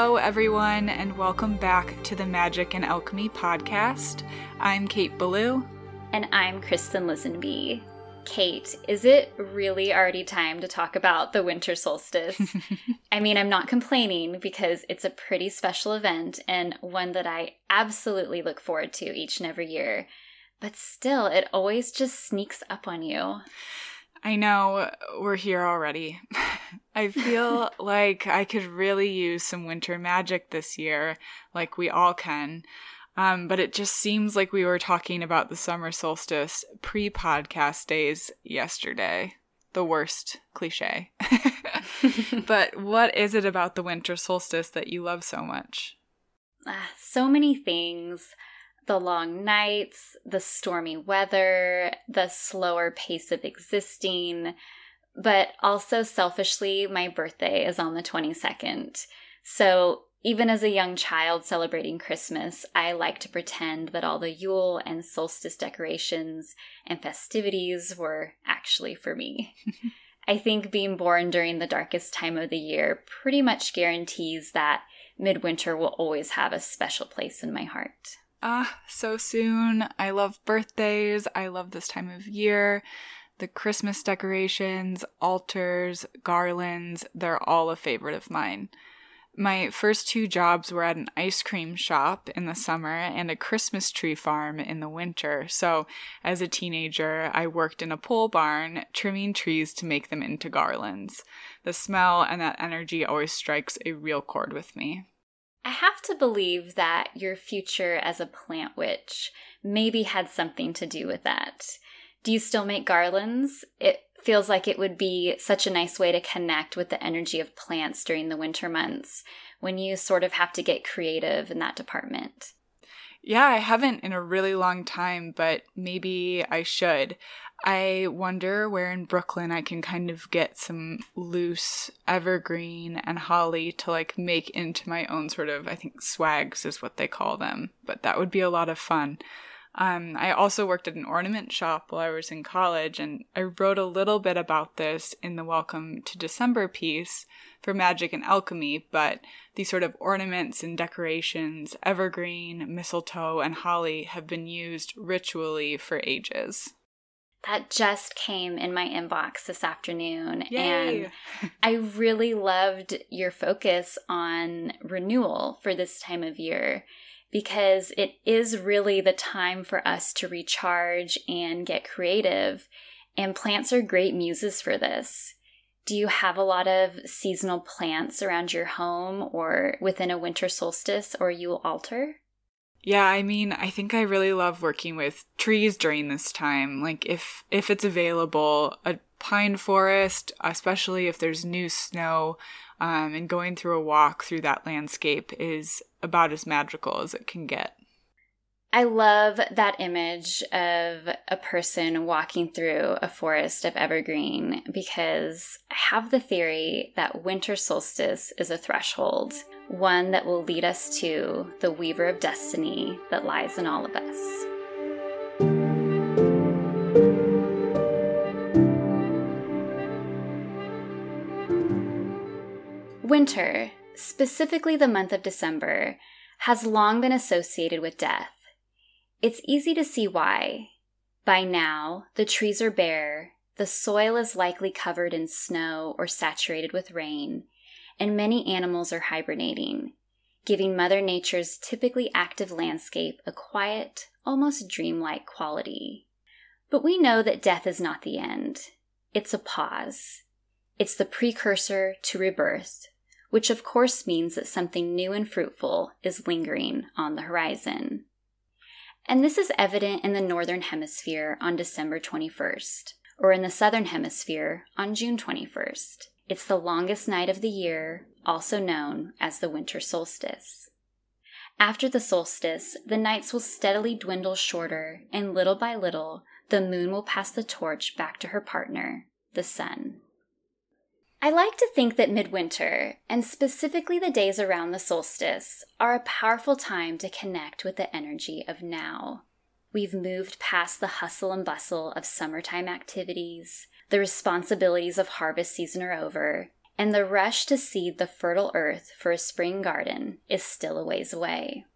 Hello, everyone, and welcome back to the Magic and Alchemy podcast. I'm Kate Ballou. And I'm Kristen Lisenby. Kate, is it really already time to talk about the winter solstice? I mean, I'm not complaining because it's a pretty special event and one that I absolutely look forward to each and every year. But still, it always just sneaks up on you. I know we're here already. I feel like I could really use some winter magic this year, like we all can. Um, but it just seems like we were talking about the summer solstice pre podcast days yesterday. The worst cliche. but what is it about the winter solstice that you love so much? Uh, so many things the long nights, the stormy weather, the slower pace of existing, but also selfishly, my birthday is on the 22nd. So even as a young child celebrating Christmas, I like to pretend that all the Yule and solstice decorations and festivities were actually for me. I think being born during the darkest time of the year pretty much guarantees that midwinter will always have a special place in my heart. Ah, so soon. I love birthdays. I love this time of year. The Christmas decorations, altars, garlands, they're all a favorite of mine. My first two jobs were at an ice cream shop in the summer and a Christmas tree farm in the winter. So, as a teenager, I worked in a pole barn trimming trees to make them into garlands. The smell and that energy always strikes a real chord with me. I have to believe that your future as a plant witch maybe had something to do with that. Do you still make garlands? It feels like it would be such a nice way to connect with the energy of plants during the winter months when you sort of have to get creative in that department. Yeah, I haven't in a really long time, but maybe I should. I wonder where in Brooklyn I can kind of get some loose evergreen and holly to like make into my own sort of, I think swags is what they call them, but that would be a lot of fun. Um, I also worked at an ornament shop while I was in college, and I wrote a little bit about this in the Welcome to December piece for Magic and Alchemy, but these sort of ornaments and decorations, evergreen, mistletoe, and holly, have been used ritually for ages that just came in my inbox this afternoon. Yay. And I really loved your focus on renewal for this time of year because it is really the time for us to recharge and get creative. And plants are great muses for this. Do you have a lot of seasonal plants around your home or within a winter solstice or Yule altar? Yeah, I mean, I think I really love working with trees during this time. Like if if it's available, a pine forest, especially if there's new snow, um, and going through a walk through that landscape is about as magical as it can get. I love that image of a person walking through a forest of evergreen because I have the theory that winter solstice is a threshold, one that will lead us to the weaver of destiny that lies in all of us. Winter, specifically the month of December, has long been associated with death. It's easy to see why. By now, the trees are bare, the soil is likely covered in snow or saturated with rain, and many animals are hibernating, giving Mother Nature's typically active landscape a quiet, almost dreamlike quality. But we know that death is not the end. It's a pause. It's the precursor to rebirth, which of course means that something new and fruitful is lingering on the horizon and this is evident in the Northern Hemisphere on December 21st. or in the southern hemisphere, on June 21st. It's the longest night of the year, also known as the winter solstice. After the solstice, the nights will steadily dwindle shorter, and little by little, the moon will pass the torch back to her partner, the sun. I like to think that midwinter, and specifically the days around the solstice, are a powerful time to connect with the energy of now. We've moved past the hustle and bustle of summertime activities, the responsibilities of harvest season are over, and the rush to seed the fertile earth for a spring garden is still a ways away.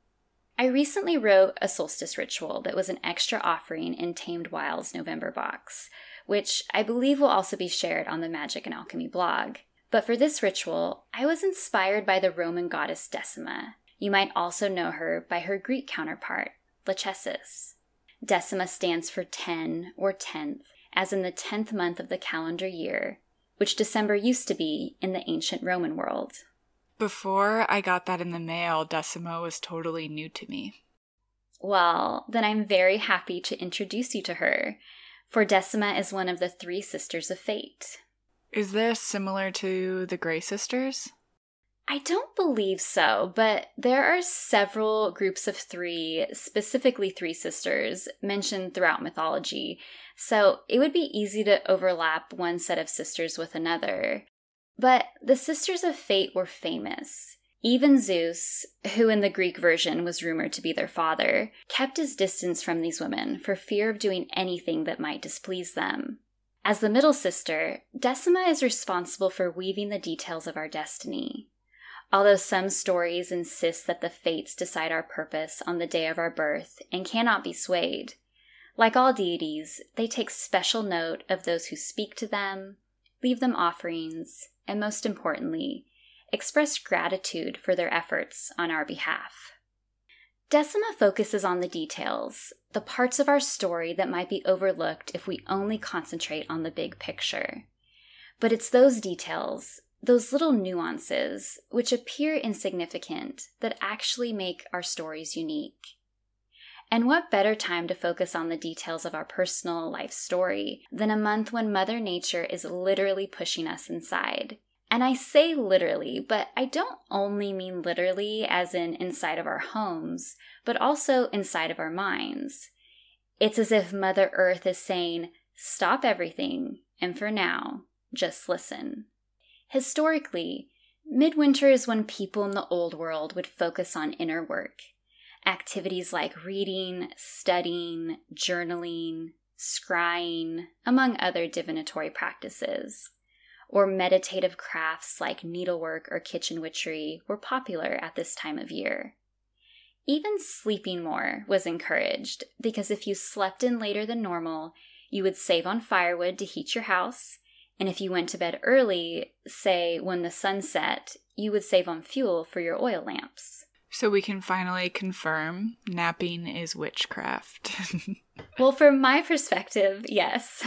I recently wrote a solstice ritual that was an extra offering in Tamed Wild's November box, which I believe will also be shared on the Magic and Alchemy blog. But for this ritual, I was inspired by the Roman goddess Decima. You might also know her by her Greek counterpart, Lachesis. Decima stands for 10 or 10th, as in the 10th month of the calendar year, which December used to be in the ancient Roman world. Before I got that in the mail, Decima was totally new to me. Well, then I'm very happy to introduce you to her, for Decima is one of the three sisters of fate. Is this similar to the Grey Sisters? I don't believe so, but there are several groups of three, specifically three sisters, mentioned throughout mythology, so it would be easy to overlap one set of sisters with another. But the Sisters of Fate were famous. Even Zeus, who in the Greek version was rumored to be their father, kept his distance from these women for fear of doing anything that might displease them. As the middle sister, Decima is responsible for weaving the details of our destiny. Although some stories insist that the fates decide our purpose on the day of our birth and cannot be swayed, like all deities, they take special note of those who speak to them, leave them offerings, and most importantly, express gratitude for their efforts on our behalf. Decima focuses on the details, the parts of our story that might be overlooked if we only concentrate on the big picture. But it's those details, those little nuances, which appear insignificant, that actually make our stories unique. And what better time to focus on the details of our personal life story than a month when Mother Nature is literally pushing us inside? And I say literally, but I don't only mean literally as in inside of our homes, but also inside of our minds. It's as if Mother Earth is saying, stop everything, and for now, just listen. Historically, midwinter is when people in the old world would focus on inner work. Activities like reading, studying, journaling, scrying, among other divinatory practices, or meditative crafts like needlework or kitchen witchery were popular at this time of year. Even sleeping more was encouraged because if you slept in later than normal, you would save on firewood to heat your house and if you went to bed early, say when the sun set, you would save on fuel for your oil lamps. So we can finally confirm napping is witchcraft. well, from my perspective, yes.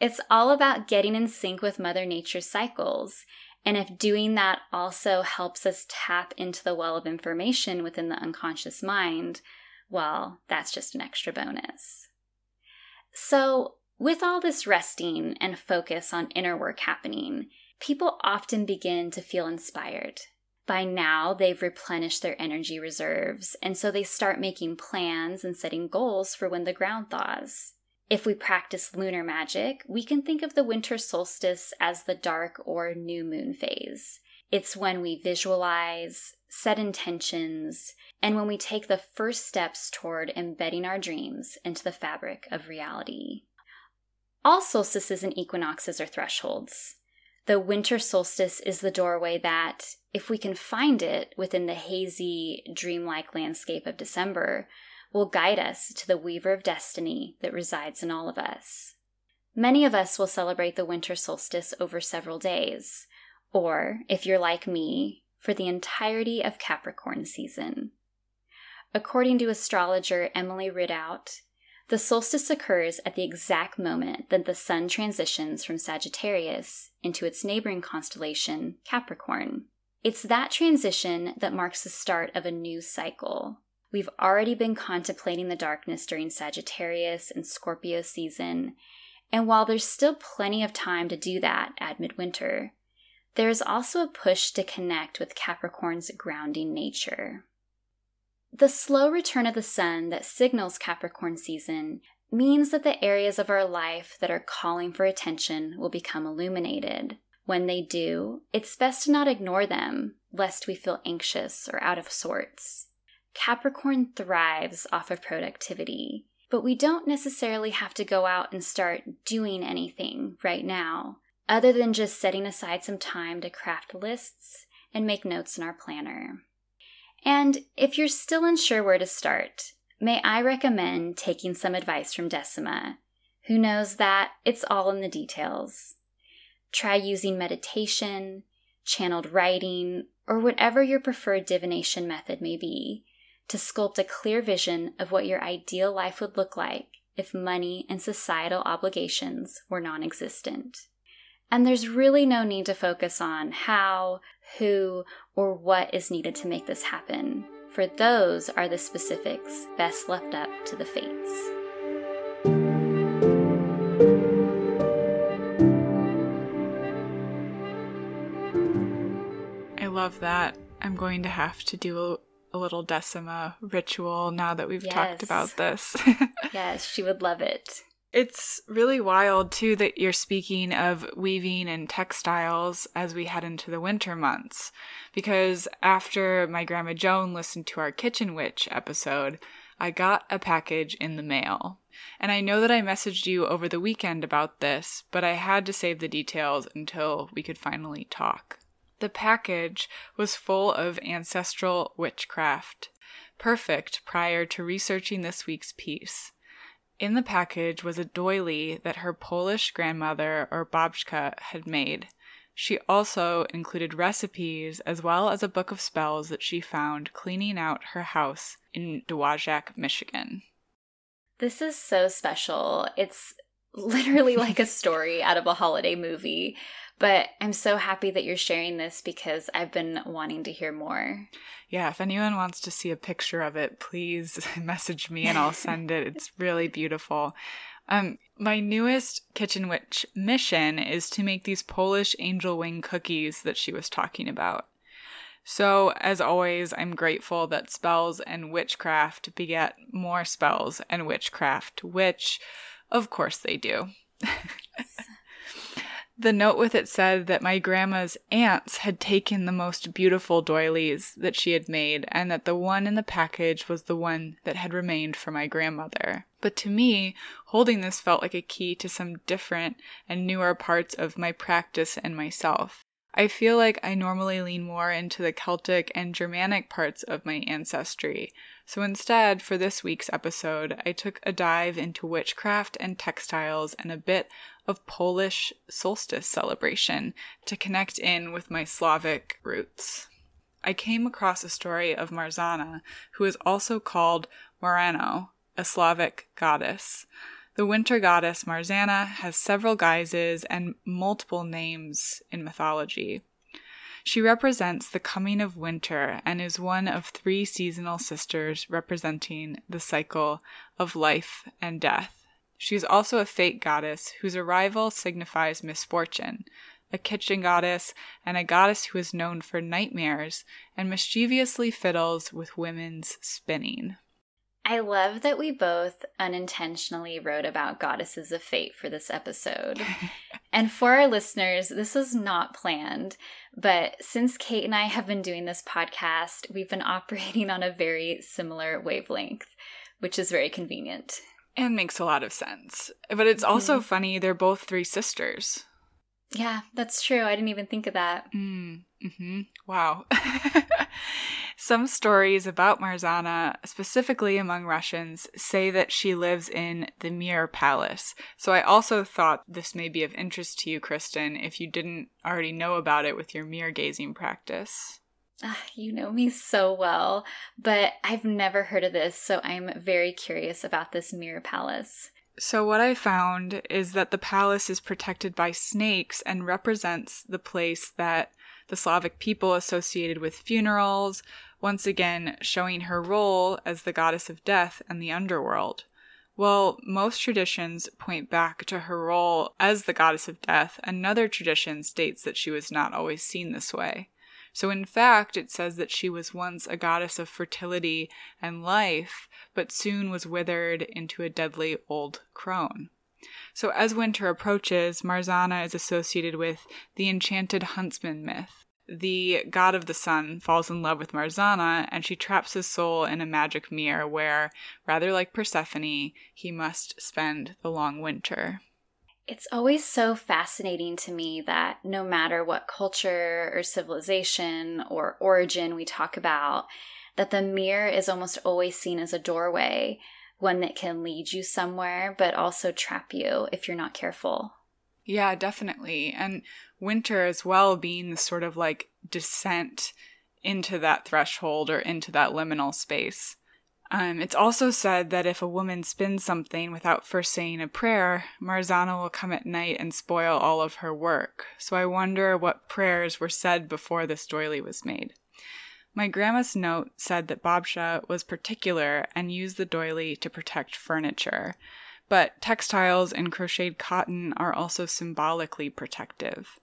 It's all about getting in sync with Mother Nature's cycles. And if doing that also helps us tap into the well of information within the unconscious mind, well, that's just an extra bonus. So, with all this resting and focus on inner work happening, people often begin to feel inspired. By now, they've replenished their energy reserves, and so they start making plans and setting goals for when the ground thaws. If we practice lunar magic, we can think of the winter solstice as the dark or new moon phase. It's when we visualize, set intentions, and when we take the first steps toward embedding our dreams into the fabric of reality. All solstices and equinoxes are thresholds. The winter solstice is the doorway that, if we can find it within the hazy, dreamlike landscape of December, will guide us to the weaver of destiny that resides in all of us. Many of us will celebrate the winter solstice over several days, or, if you're like me, for the entirety of Capricorn season. According to astrologer Emily Ridout, the solstice occurs at the exact moment that the sun transitions from Sagittarius into its neighboring constellation, Capricorn. It's that transition that marks the start of a new cycle. We've already been contemplating the darkness during Sagittarius and Scorpio season, And while there's still plenty of time to do that at midwinter, there is also a push to connect with Capricorn's grounding nature. The slow return of the sun that signals Capricorn season means that the areas of our life that are calling for attention will become illuminated. When they do, it's best to not ignore them, lest we feel anxious or out of sorts. Capricorn thrives off of productivity, but we don't necessarily have to go out and start doing anything right now, other than just setting aside some time to craft lists and make notes in our planner. And if you're still unsure where to start, may I recommend taking some advice from Decima, who knows that it's all in the details. Try using meditation, channeled writing, or whatever your preferred divination method may be to sculpt a clear vision of what your ideal life would look like if money and societal obligations were non existent. And there's really no need to focus on how, who, or what is needed to make this happen, for those are the specifics best left up to the fates. I love that. I'm going to have to do a little Decima ritual now that we've yes. talked about this. yes, she would love it. It's really wild, too, that you're speaking of weaving and textiles as we head into the winter months. Because after my Grandma Joan listened to our Kitchen Witch episode, I got a package in the mail. And I know that I messaged you over the weekend about this, but I had to save the details until we could finally talk. The package was full of ancestral witchcraft, perfect prior to researching this week's piece. In the package was a doily that her Polish grandmother or babchka had made. She also included recipes as well as a book of spells that she found cleaning out her house in Dowagiac, Michigan. This is so special. It's literally like a story out of a holiday movie. But I'm so happy that you're sharing this because I've been wanting to hear more. Yeah, if anyone wants to see a picture of it, please message me and I'll send it. It's really beautiful. Um, my newest Kitchen Witch mission is to make these Polish angel wing cookies that she was talking about. So, as always, I'm grateful that spells and witchcraft beget more spells and witchcraft, which, of course, they do. The note with it said that my grandma's aunts had taken the most beautiful doilies that she had made, and that the one in the package was the one that had remained for my grandmother. But to me, holding this felt like a key to some different and newer parts of my practice and myself. I feel like I normally lean more into the Celtic and Germanic parts of my ancestry, so instead, for this week's episode, I took a dive into witchcraft and textiles and a bit of Polish solstice celebration to connect in with my Slavic roots. I came across a story of Marzana, who is also called Morana, a Slavic goddess. The winter goddess Marzana has several guises and multiple names in mythology. She represents the coming of winter and is one of three seasonal sisters representing the cycle of life and death. She is also a fate goddess whose arrival signifies misfortune, a kitchen goddess, and a goddess who is known for nightmares and mischievously fiddles with women's spinning. I love that we both unintentionally wrote about goddesses of fate for this episode. and for our listeners, this was not planned, but since Kate and I have been doing this podcast, we've been operating on a very similar wavelength, which is very convenient and makes a lot of sense. But it's also mm. funny, they're both three sisters. Yeah, that's true. I didn't even think of that. Mm, hmm Wow. Some stories about Marzana, specifically among Russians, say that she lives in the Mirror Palace. So I also thought this may be of interest to you, Kristen, if you didn't already know about it with your mirror gazing practice. Uh, you know me so well, but I've never heard of this, so I'm very curious about this mirror palace. So, what I found is that the palace is protected by snakes and represents the place that the Slavic people associated with funerals, once again showing her role as the goddess of death and the underworld. While most traditions point back to her role as the goddess of death. Another tradition states that she was not always seen this way. So, in fact, it says that she was once a goddess of fertility and life, but soon was withered into a deadly old crone. So, as winter approaches, Marzana is associated with the enchanted huntsman myth. The god of the sun falls in love with Marzana, and she traps his soul in a magic mirror where, rather like Persephone, he must spend the long winter. It's always so fascinating to me that no matter what culture or civilization or origin we talk about, that the mirror is almost always seen as a doorway one that can lead you somewhere, but also trap you if you're not careful. Yeah, definitely. And winter as well being the sort of like descent into that threshold or into that liminal space. Um, it's also said that if a woman spins something without first saying a prayer, Marzana will come at night and spoil all of her work. So I wonder what prayers were said before this doily was made. My grandma's note said that Babsha was particular and used the doily to protect furniture, but textiles and crocheted cotton are also symbolically protective.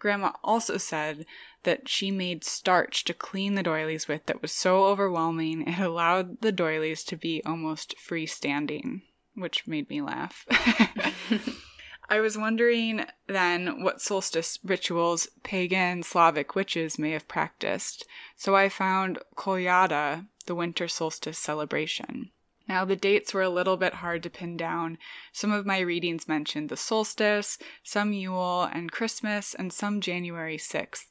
Grandma also said that she made starch to clean the doilies with that was so overwhelming it allowed the doilies to be almost freestanding, which made me laugh. I was wondering then what solstice rituals pagan Slavic witches may have practiced, so I found Kolyada, the winter solstice celebration. Now, the dates were a little bit hard to pin down. Some of my readings mentioned the solstice, some Yule and Christmas, and some January 6th.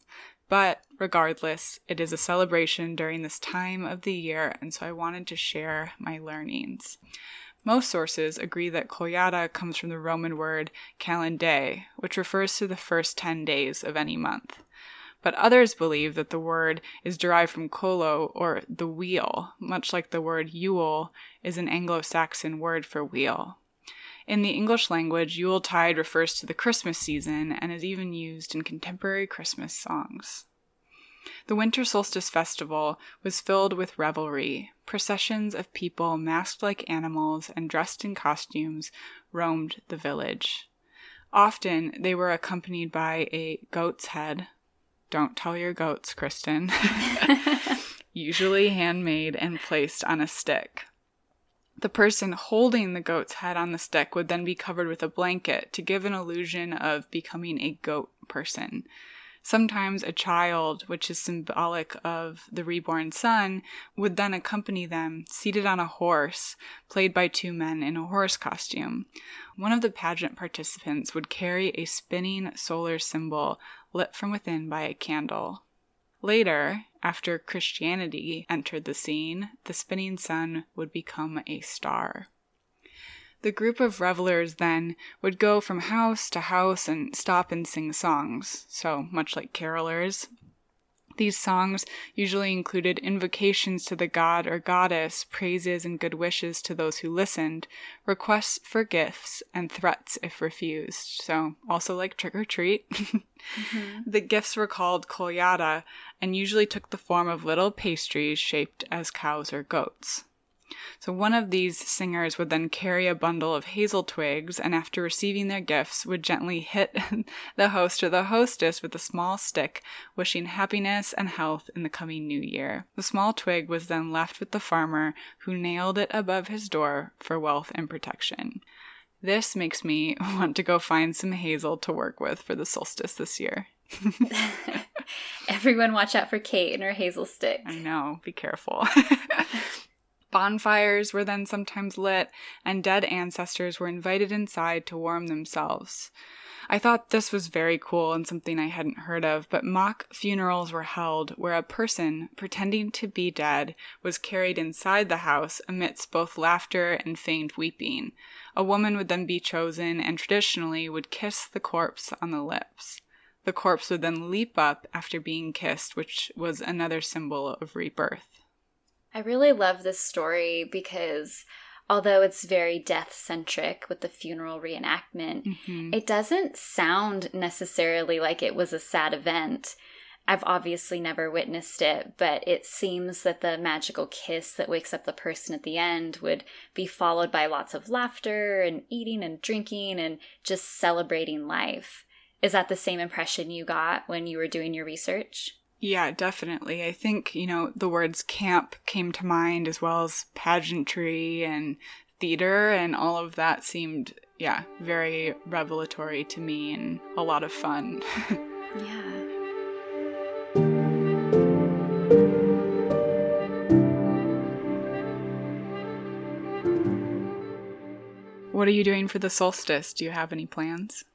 But regardless, it is a celebration during this time of the year, and so I wanted to share my learnings. Most sources agree that Kolyada comes from the Roman word kalendē, which refers to the first 10 days of any month. But others believe that the word is derived from kolo, or the wheel, much like the word Yule is an Anglo Saxon word for wheel. In the English language, Yule tide refers to the Christmas season and is even used in contemporary Christmas songs. The winter solstice festival was filled with revelry. Processions of people masked like animals and dressed in costumes roamed the village. Often they were accompanied by a goat's head. Don't tell your goats, Kristen. Usually handmade and placed on a stick. The person holding the goat's head on the stick would then be covered with a blanket to give an illusion of becoming a goat person. Sometimes a child, which is symbolic of the reborn son, would then accompany them, seated on a horse, played by two men in a horse costume. One of the pageant participants would carry a spinning solar symbol lit from within by a candle. Later, after Christianity entered the scene, the spinning sun would become a star. The group of revelers then would go from house to house and stop and sing songs, so much like carolers. These songs usually included invocations to the god or goddess, praises and good wishes to those who listened, requests for gifts, and threats if refused. So, also like trick or treat. mm-hmm. The gifts were called kolyada and usually took the form of little pastries shaped as cows or goats. So one of these singers would then carry a bundle of hazel twigs and after receiving their gifts would gently hit the host or the hostess with a small stick, wishing happiness and health in the coming new year. The small twig was then left with the farmer who nailed it above his door for wealth and protection. This makes me want to go find some hazel to work with for the solstice this year. Everyone watch out for Kate and her hazel stick. I know, be careful. Bonfires were then sometimes lit, and dead ancestors were invited inside to warm themselves. I thought this was very cool and something I hadn't heard of, but mock funerals were held where a person, pretending to be dead, was carried inside the house amidst both laughter and feigned weeping. A woman would then be chosen and traditionally would kiss the corpse on the lips. The corpse would then leap up after being kissed, which was another symbol of rebirth. I really love this story because although it's very death centric with the funeral reenactment, mm-hmm. it doesn't sound necessarily like it was a sad event. I've obviously never witnessed it, but it seems that the magical kiss that wakes up the person at the end would be followed by lots of laughter and eating and drinking and just celebrating life. Is that the same impression you got when you were doing your research? Yeah, definitely. I think, you know, the words camp came to mind as well as pageantry and theater, and all of that seemed, yeah, very revelatory to me and a lot of fun. yeah. What are you doing for the solstice? Do you have any plans?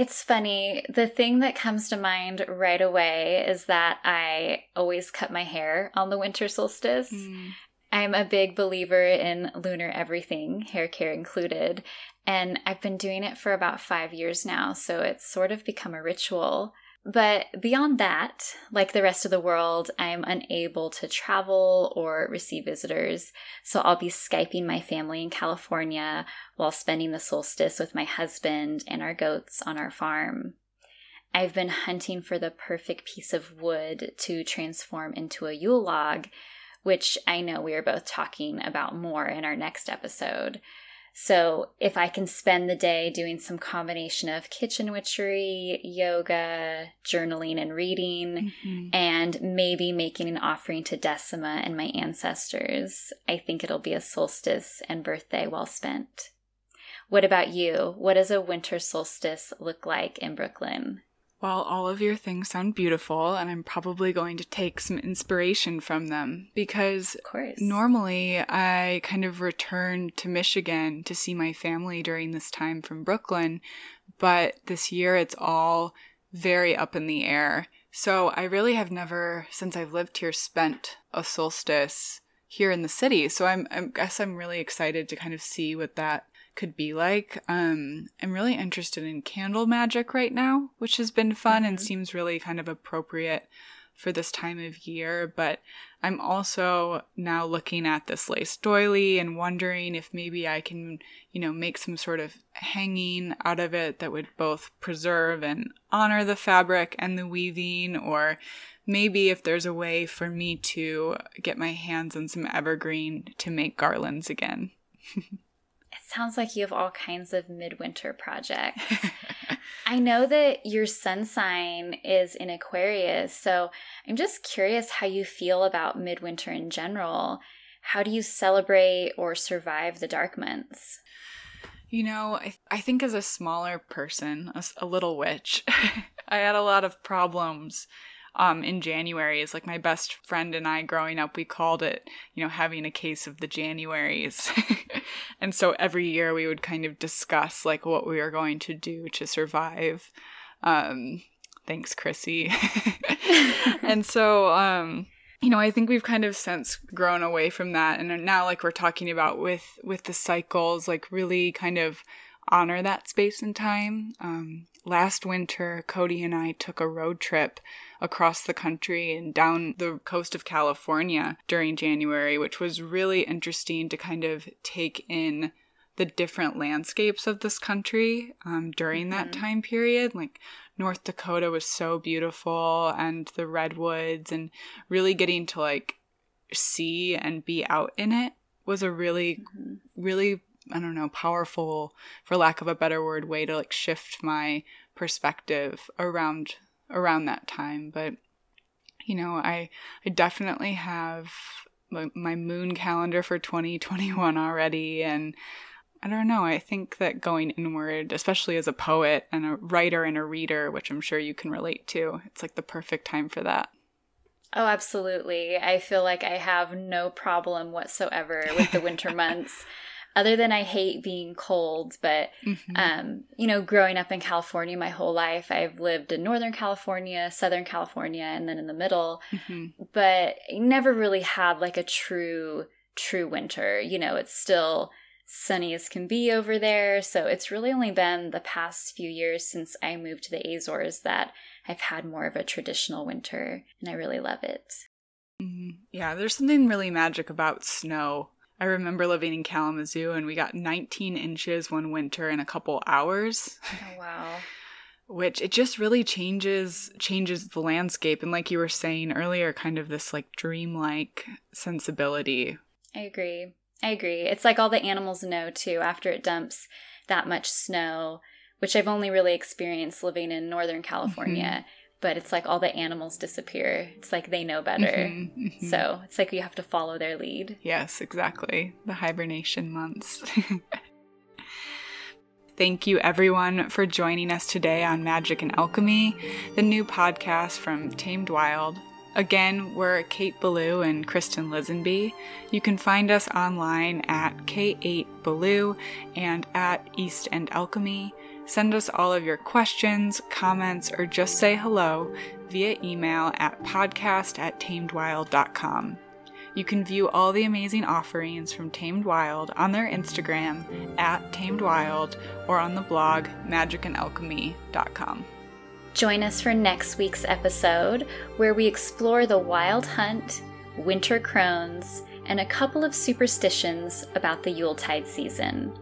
It's funny. The thing that comes to mind right away is that I always cut my hair on the winter solstice. Mm. I'm a big believer in lunar everything, hair care included, and I've been doing it for about five years now, so it's sort of become a ritual. But beyond that, like the rest of the world, I'm unable to travel or receive visitors. So I'll be Skyping my family in California while spending the solstice with my husband and our goats on our farm. I've been hunting for the perfect piece of wood to transform into a Yule log, which I know we are both talking about more in our next episode. So, if I can spend the day doing some combination of kitchen witchery, yoga, journaling, and reading, mm-hmm. and maybe making an offering to Decima and my ancestors, I think it'll be a solstice and birthday well spent. What about you? What does a winter solstice look like in Brooklyn? Well, all of your things sound beautiful, and I'm probably going to take some inspiration from them because normally I kind of return to Michigan to see my family during this time from Brooklyn, but this year it's all very up in the air. So I really have never, since I've lived here, spent a solstice here in the city. So I'm, I guess I'm really excited to kind of see what that could be like. Um, I'm really interested in candle magic right now, which has been fun mm-hmm. and seems really kind of appropriate for this time of year. But I'm also now looking at this lace doily and wondering if maybe I can, you know, make some sort of hanging out of it that would both preserve and honor the fabric and the weaving, or maybe if there's a way for me to get my hands on some evergreen to make garlands again. sounds like you have all kinds of midwinter projects. I know that your sun sign is in Aquarius, so I'm just curious how you feel about midwinter in general. How do you celebrate or survive the dark months? You know, I, I think as a smaller person, a, a little witch, I had a lot of problems um, in January is like my best friend and I growing up, we called it, you know, having a case of the Januaries. and so every year we would kind of discuss like what we were going to do to survive. Um, thanks, Chrissy. and so, um, you know, I think we've kind of since grown away from that. And now like we're talking about with, with the cycles, like really kind of honor that space and time. Um, last winter, Cody and I took a road trip across the country and down the coast of California during January, which was really interesting to kind of take in the different landscapes of this country um, during mm-hmm. that time period. Like North Dakota was so beautiful, and the redwoods, and really getting to like see and be out in it was a really, mm-hmm. really I don't know, powerful, for lack of a better word, way to like shift my perspective around around that time. But you know, I I definitely have my, my moon calendar for 2021 already and I don't know. I think that going inward, especially as a poet and a writer and a reader, which I'm sure you can relate to, it's like the perfect time for that. Oh, absolutely. I feel like I have no problem whatsoever with the winter months other than I hate being cold, but mm-hmm. um, you know, growing up in California my whole life, I've lived in Northern California, Southern California, and then in the middle, mm-hmm. but never really had like a true true winter. You know, it's still sunny as can be over there. So it's really only been the past few years since I moved to the Azores that I've had more of a traditional winter, and I really love it. Mm-hmm. Yeah, there's something really magic about snow. I remember living in Kalamazoo and we got 19 inches one winter in a couple hours. Oh, wow. which it just really changes changes the landscape and like you were saying earlier kind of this like dreamlike sensibility. I agree. I agree. It's like all the animals know too after it dumps that much snow, which I've only really experienced living in Northern California. Mm-hmm. But it's like all the animals disappear. It's like they know better. Mm-hmm, mm-hmm. So it's like you have to follow their lead. Yes, exactly. The hibernation months. Thank you, everyone, for joining us today on Magic and Alchemy, the new podcast from Tamed Wild. Again, we're Kate Ballou and Kristen Lisenby. You can find us online at K8Ballou and at East End Alchemy. Send us all of your questions, comments, or just say hello via email at podcast at tamedwild.com. You can view all the amazing offerings from Tamed Wild on their Instagram at Tamed Wild or on the blog magicandalchemy.com. Join us for next week's episode where we explore the wild hunt, winter crones, and a couple of superstitions about the Yuletide season.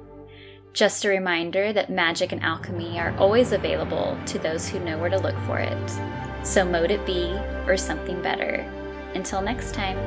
Just a reminder that magic and alchemy are always available to those who know where to look for it. So, mote it be or something better. Until next time.